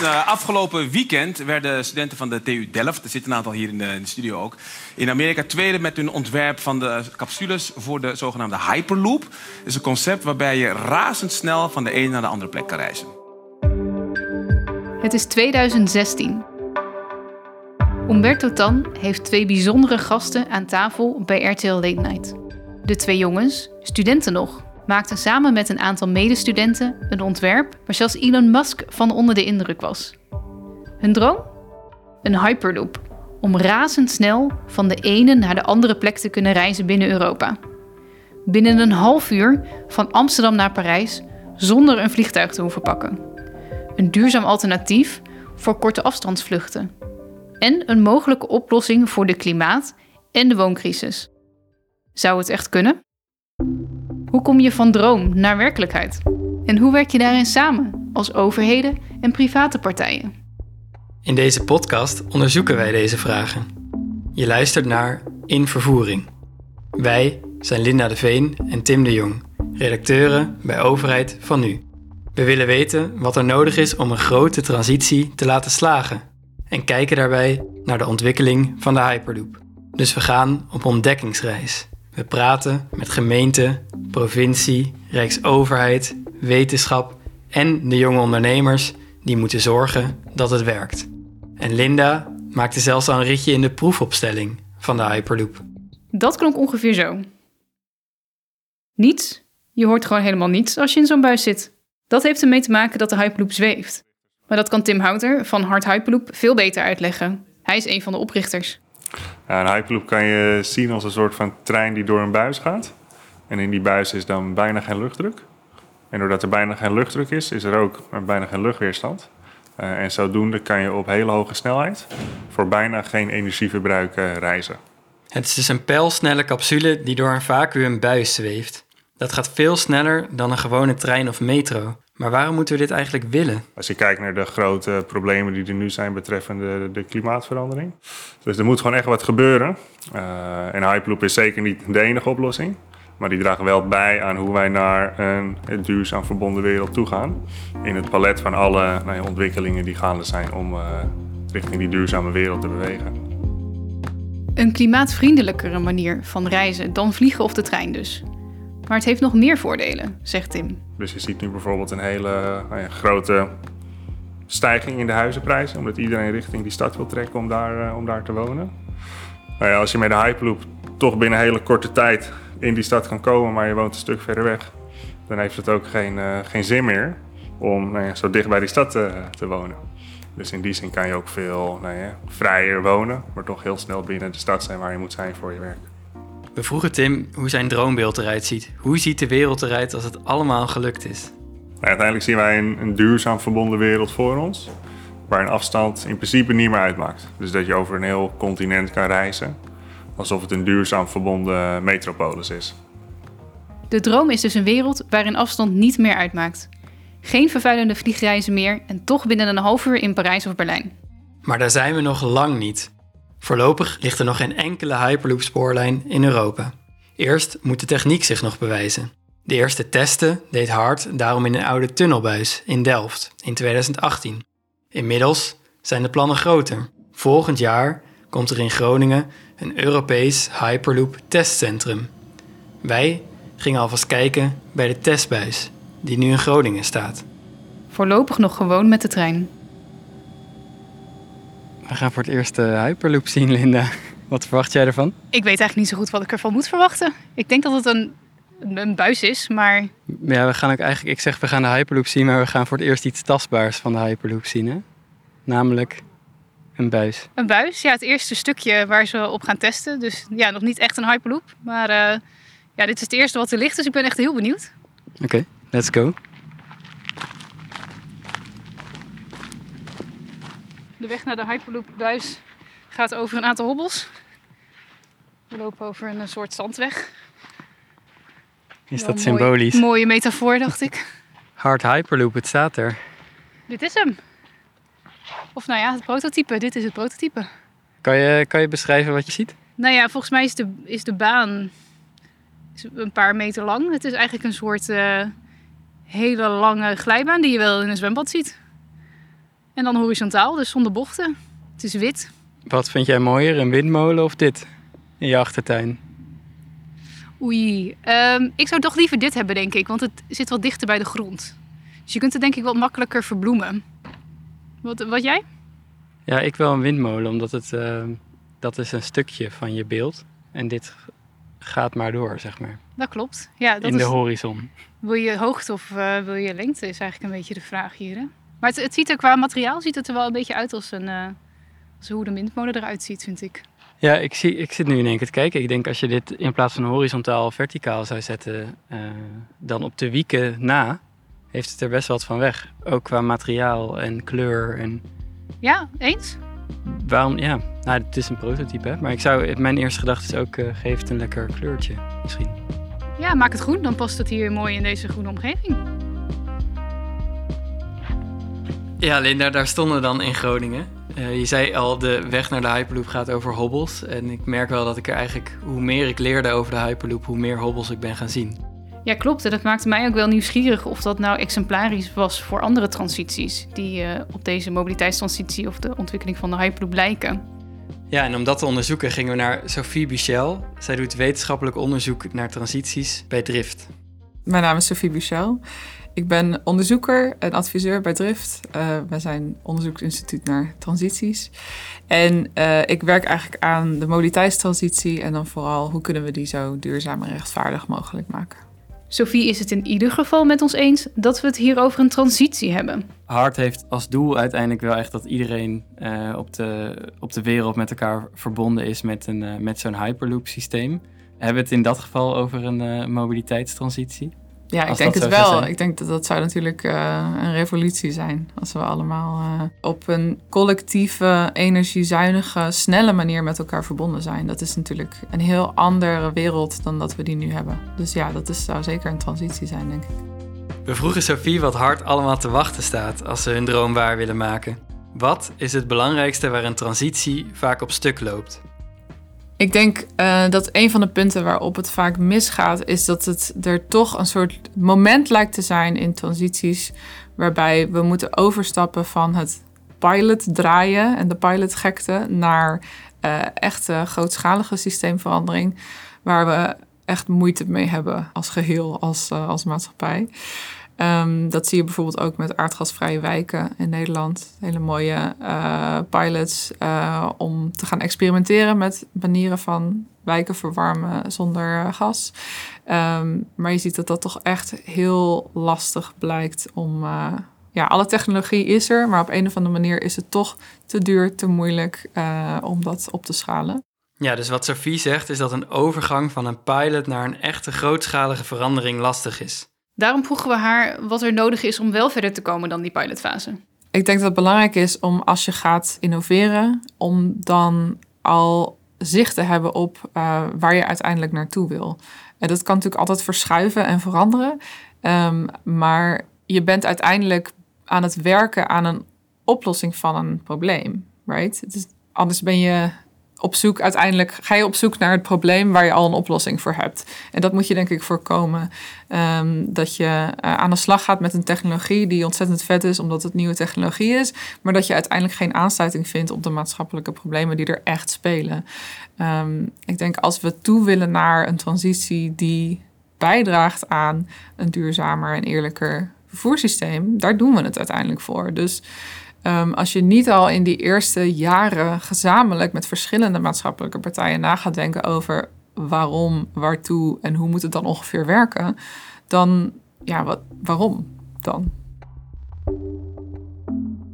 Uh, afgelopen weekend werden studenten van de TU Delft, er zitten een aantal hier in de, in de, studio ook, in Amerika tweede met hun ontwerp van de capsules voor de zogenaamde Hyperloop. Dat is een concept waarbij je razendsnel van de ene naar de andere plek kan reizen. Het is 2016. Umberto Tan heeft twee bijzondere gasten aan tafel bij RTL Late Night. De twee jongens, studenten nog, maakten samen met een aantal medestudenten een ontwerp waar zelfs Elon Musk van onder de indruk was. Hun droom? Een hyperloop, om razendsnel van de ene naar de andere plek te kunnen reizen binnen Europa. Binnen een half uur van Amsterdam naar Parijs zonder een vliegtuig te hoeven pakken. Een duurzaam alternatief voor korte afstandsvluchten. En een mogelijke oplossing voor de klimaat- en de wooncrisis. Zou het echt kunnen? Hoe kom je van droom naar werkelijkheid? En hoe werk je daarin samen als overheden en private partijen? In deze podcast onderzoeken wij deze vragen. Je luistert naar In Vervoering. Wij zijn Linda de Veen en Tim de Jong, redacteuren bij Overheid van Nu. We willen weten wat er nodig is om een grote transitie te laten slagen en kijken daarbij naar de ontwikkeling van de Hyperloop. Dus we gaan op ontdekkingsreis. We praten met gemeente, provincie, rijksoverheid, wetenschap en de jonge ondernemers die moeten zorgen dat het werkt. En Linda maakte zelfs al een ritje in de proefopstelling van de Hyperloop. Dat klonk ongeveer zo. Niets? Je hoort gewoon helemaal niets als je in zo'n buis zit. Dat heeft ermee te maken dat de Hyperloop zweeft. Maar dat kan Tim Houter van Hard Hyperloop veel beter uitleggen. Hij is een van de oprichters. Een Hyperloop kan je zien als een soort van trein die door een buis gaat. En in die buis is dan bijna geen luchtdruk. En doordat er bijna geen luchtdruk is, is er ook bijna geen luchtweerstand. Uh, en zodoende kan je op hele hoge snelheid voor bijna geen energieverbruik reizen. Het is dus een pijlsnelle capsule die door een vacuümbuis zweeft. Dat gaat veel sneller dan een gewone trein of metro. Maar waarom moeten we dit eigenlijk willen? Als je kijkt naar de grote problemen die er nu zijn betreffende de klimaatverandering. Dus er moet gewoon echt wat gebeuren. Uh, en Hyperloop is zeker niet de enige oplossing. Maar die dragen wel bij aan hoe wij naar een duurzaam verbonden wereld toe gaan. In het palet van alle nou ja, ontwikkelingen die gaande zijn om uh, richting die duurzame wereld te bewegen. Een klimaatvriendelijkere manier van reizen dan vliegen of de trein dus. Maar het heeft nog meer voordelen, zegt Tim. Dus je ziet nu bijvoorbeeld een hele nou ja, grote stijging in de huizenprijzen, omdat iedereen richting die stad wil trekken om daar, uh, om daar te wonen. Nou ja, als je met de Hyperloop toch binnen een hele korte tijd in die stad kan komen, maar je woont een stuk verder weg, dan heeft het ook geen, uh, geen zin meer om nou ja, zo dicht bij die stad uh, te wonen. Dus in die zin kan je ook veel nou ja, vrijer wonen, maar toch heel snel binnen de stad zijn waar je moet zijn voor je werk. We vroegen Tim hoe zijn droombeeld eruit ziet. Hoe ziet de wereld eruit als het allemaal gelukt is? Nou, uiteindelijk zien wij een, een, duurzaam verbonden wereld voor ons, waar een afstand in principe niet meer uitmaakt. Dus dat je over een heel continent kan reizen, alsof het een duurzaam verbonden metropolis is. De droom is dus een wereld waarin afstand niet meer uitmaakt. Geen vervuilende vliegreizen meer en toch binnen een half uur in Parijs of Berlijn. Maar daar zijn we nog lang niet. Voorlopig ligt er nog geen enkele Hyperloop-spoorlijn in Europa. Eerst moet de techniek zich nog bewijzen. De eerste testen deed Hart daarom in een oude tunnelbuis in Delft in 2018. Inmiddels zijn de plannen groter. Volgend jaar komt er in Groningen een Europees Hyperloop testcentrum. Wij gingen alvast kijken bij de testbuis, die nu in Groningen staat. Voorlopig nog gewoon met de trein. We gaan voor het eerst de Hyperloop zien, Linda. Wat verwacht jij ervan? Ik weet eigenlijk niet zo goed wat ik ervan moet verwachten. Ik denk dat het een, een buis is, maar... Ja, we gaan ook eigenlijk... Ik zeg, we gaan de Hyperloop zien, maar we gaan voor het eerst iets tastbaars van de Hyperloop zien, hè? Namelijk een buis. Een buis, ja. Het eerste stukje waar ze op gaan testen. Dus ja, nog niet echt een Hyperloop. Maar uh, ja, dit is het eerste wat er ligt, dus ik ben echt heel benieuwd. Oké, okay, let's go. De weg naar de Hyperloop buis gaat over een aantal hobbels. We lopen over een soort zandweg. Is dat symbolisch? Mooie, metafoor, dacht ik. Hard Hyperloop, het staat er. Dit is hem. Of nou ja, het prototype. Dit is het prototype. Kan je, kan je beschrijven wat je ziet? Nou ja, volgens mij is de, is de baan is een paar meter lang. Het is eigenlijk een soort uh, hele lange glijbaan die je wel in een zwembad ziet. En dan horizontaal, dus zonder bochten. Het is wit. Wat vind jij mooier, een windmolen of dit in je achtertuin? Oei, ehm, ik zou toch liever dit hebben, denk ik, want het zit wat dichter bij de grond. Dus je kunt het denk ik wat makkelijker verbloemen. Wat, wat jij? Ja, ik wil een windmolen, omdat het, eh, dat is een stukje van je beeld. En dit gaat maar door, zeg maar. Dat klopt. Ja, dat in de is, horizon. wil je hoogte of eh, wil je lengte, is eigenlijk een beetje de vraag hier. Hè? Maar het, het ziet er qua materiaal ziet het er wel een beetje uit als, een, eh, als hoe de windmolen eruit ziet, vind ik. Ja, ik, zie, ik zit nu in één keer te kijken. Ik denk als je dit in plaats van horizontaal verticaal zou zetten, eh, dan op de wieken na, heeft het er best wat van weg. Ook qua materiaal en kleur. En Ja, eens? waarom, ja, nou, het is een prototype, hè? maar ik zou, mijn eerste gedachte is ook, eh geef het een lekker kleurtje misschien. Ja, maak het groen, dan past het hier mooi in deze groene omgeving. Ja, Linda, daar stonden we dan in Groningen. Eh, je zei al, de weg naar de Hyperloop gaat over hobbels. En ik merk wel dat ik er eigenlijk, hoe meer ik leerde over de Hyperloop, hoe meer hobbels ik ben gaan zien. Ja, klopt. En dat maakte mij ook wel nieuwsgierig of dat nou exemplarisch was voor andere transities die eh, op deze mobiliteitstransitie of de ontwikkeling van de Hyperloop lijken. Ja, en om dat te onderzoeken gingen we naar Sophie Bichel. Zij doet wetenschappelijk onderzoek naar transities bij Drift. Mijn naam is Sophie Buchel. Ik ben onderzoeker en adviseur bij Drift. Uh, wij zijn een onderzoeksinstituut naar transities. En uh, ik werk eigenlijk aan de mobiliteitstransitie en dan vooral hoe kunnen we die zo duurzaam en rechtvaardig mogelijk maken. Sophie is het in ieder geval met ons eens dat we het hier over een transitie hebben. Hart heeft als doel uiteindelijk wel echt dat iedereen uh, op, de, op de wereld met elkaar verbonden is met, een, uh, met zo'n Hyperloop systeem. Hebben we het in dat geval over een uh, mobiliteitstransitie? Ja, ik denk het wel. Ik denk dat dat zou natuurlijk uh, een revolutie zijn. Als we allemaal uh, op een collectieve, energiezuinige, snelle manier met elkaar verbonden zijn. Dat is natuurlijk een heel andere wereld dan dat we die nu hebben. Dus ja, dat is, zou zeker een transitie zijn, denk ik. We vroegen Sophie wat hard allemaal te wachten staat als ze hun droom waar willen maken. Wat is het belangrijkste waar een transitie vaak op stuk loopt? Ik denk uh, dat een van de punten waarop het vaak misgaat, is dat het er toch een soort moment lijkt te zijn in transities. Waarbij we moeten overstappen van het pilot draaien en de pilotgekte naar uh, echte grootschalige systeemverandering. Waar we echt moeite mee hebben als geheel, als, uh, als maatschappij. Um, dat zie je bijvoorbeeld ook met aardgasvrije wijken in Nederland. Hele mooie uh, pilots uh, om te gaan experimenteren met manieren van wijken verwarmen zonder gas. Um, maar je ziet dat dat toch echt heel lastig blijkt om. Uh, ja, alle technologie is er, maar op een of andere manier is het toch te duur, te moeilijk om dat op te schalen. Ja, dus wat Sophie zegt is dat een overgang van een pilot naar een echte grootschalige verandering lastig is. Daarom vroegen we haar wat er nodig is om wel verder te komen dan die pilotfase. Ik denk dat het belangrijk is om als je gaat innoveren, om dan al zicht te hebben op uh, waar je uiteindelijk naartoe wil. En dat kan natuurlijk altijd verschuiven en veranderen. Um, maar je bent uiteindelijk aan het werken aan een oplossing van een probleem. Right? Dus anders ben je op zoek, uiteindelijk ga je op zoek naar het probleem waar je al een oplossing voor hebt. En dat moet je denk ik voorkomen. Um, dat je uh, aan de slag gaat met een technologie die ontzettend vet is, omdat het nieuwe technologie is, maar dat je uiteindelijk geen aansluiting vindt op de maatschappelijke problemen die er echt spelen. Um, ik denk als we toe willen naar een transitie die bijdraagt aan een duurzamer en eerlijker vervoerssysteem, daar doen we het uiteindelijk voor. Dus Um, als je niet al in die eerste jaren gezamenlijk met verschillende maatschappelijke partijen na gaat denken over waarom, waartoe en hoe moet het dan ongeveer werken, dan ja, wat, waarom dan?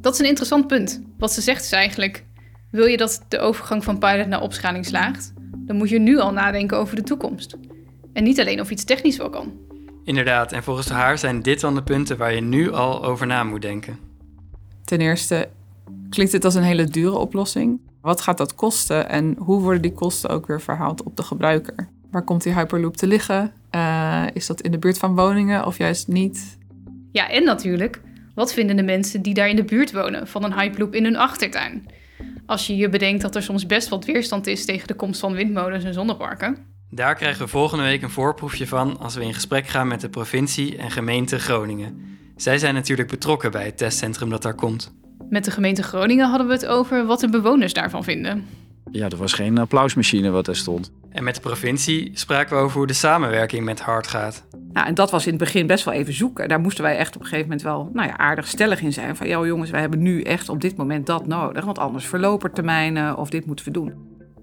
Dat is een interessant punt. Wat ze zegt is eigenlijk: wil je dat de overgang van pilot naar opschaling slaagt, dan moet je nu al nadenken over de toekomst. En niet alleen of iets technisch wel kan. Inderdaad, en volgens haar zijn dit dan de punten waar je nu al over na moet denken. Ten eerste klinkt het als een hele dure oplossing. Wat gaat dat kosten en hoe worden die kosten ook weer verhaald op de gebruiker? Waar komt die Hyperloop te liggen? Uh, is dat in de buurt van woningen of juist niet? Ja, en natuurlijk, wat vinden de mensen die daar in de buurt wonen van een Hyperloop in hun achtertuin? Als je je bedenkt dat er soms best wat weerstand is tegen de komst van windmolens en zonneparken. Daar krijgen we volgende week een voorproefje van als we in gesprek gaan met de provincie en gemeente Groningen. Zij zijn natuurlijk betrokken bij het testcentrum dat daar komt. Met de gemeente Groningen hadden we het over wat de bewoners daarvan vinden. Ja, er was geen applausmachine wat er stond. En met de provincie spraken we over hoe de samenwerking met Hart gaat. Nou, en dat was in het begin best wel even zoeken. Daar moesten wij echt op een gegeven moment wel nou ja, aardig stellig in zijn. Van, ja jongens, wij hebben nu echt op dit moment dat nodig. Want anders verlopen termijnen of dit moeten we doen.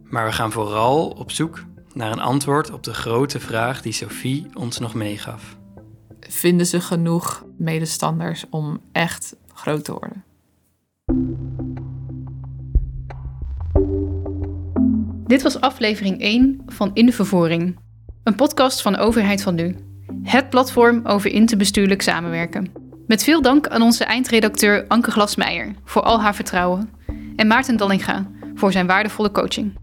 Maar we gaan vooral op zoek naar een antwoord op de grote vraag die Sophie ons nog meegaf. Vinden ze genoeg medestanders om echt groot te worden? Dit was aflevering 1 van In Vervoering, een podcast van Overheid van Nu. Het platform over interbestuurlijk samenwerken. Met veel dank aan onze eindredacteur Anke Glasmeijer voor al haar vertrouwen en Maarten Dallinga voor zijn waardevolle coaching.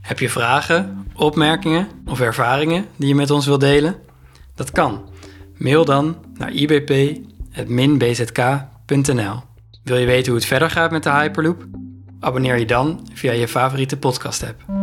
Heb je vragen, opmerkingen of ervaringen die je met ons wilt delen? Dat kan. Mail dan naar ibp.minbzk.nl. Wil je weten hoe het verder gaat met de Hyperloop? Abonneer je dan via je favoriete podcast-app.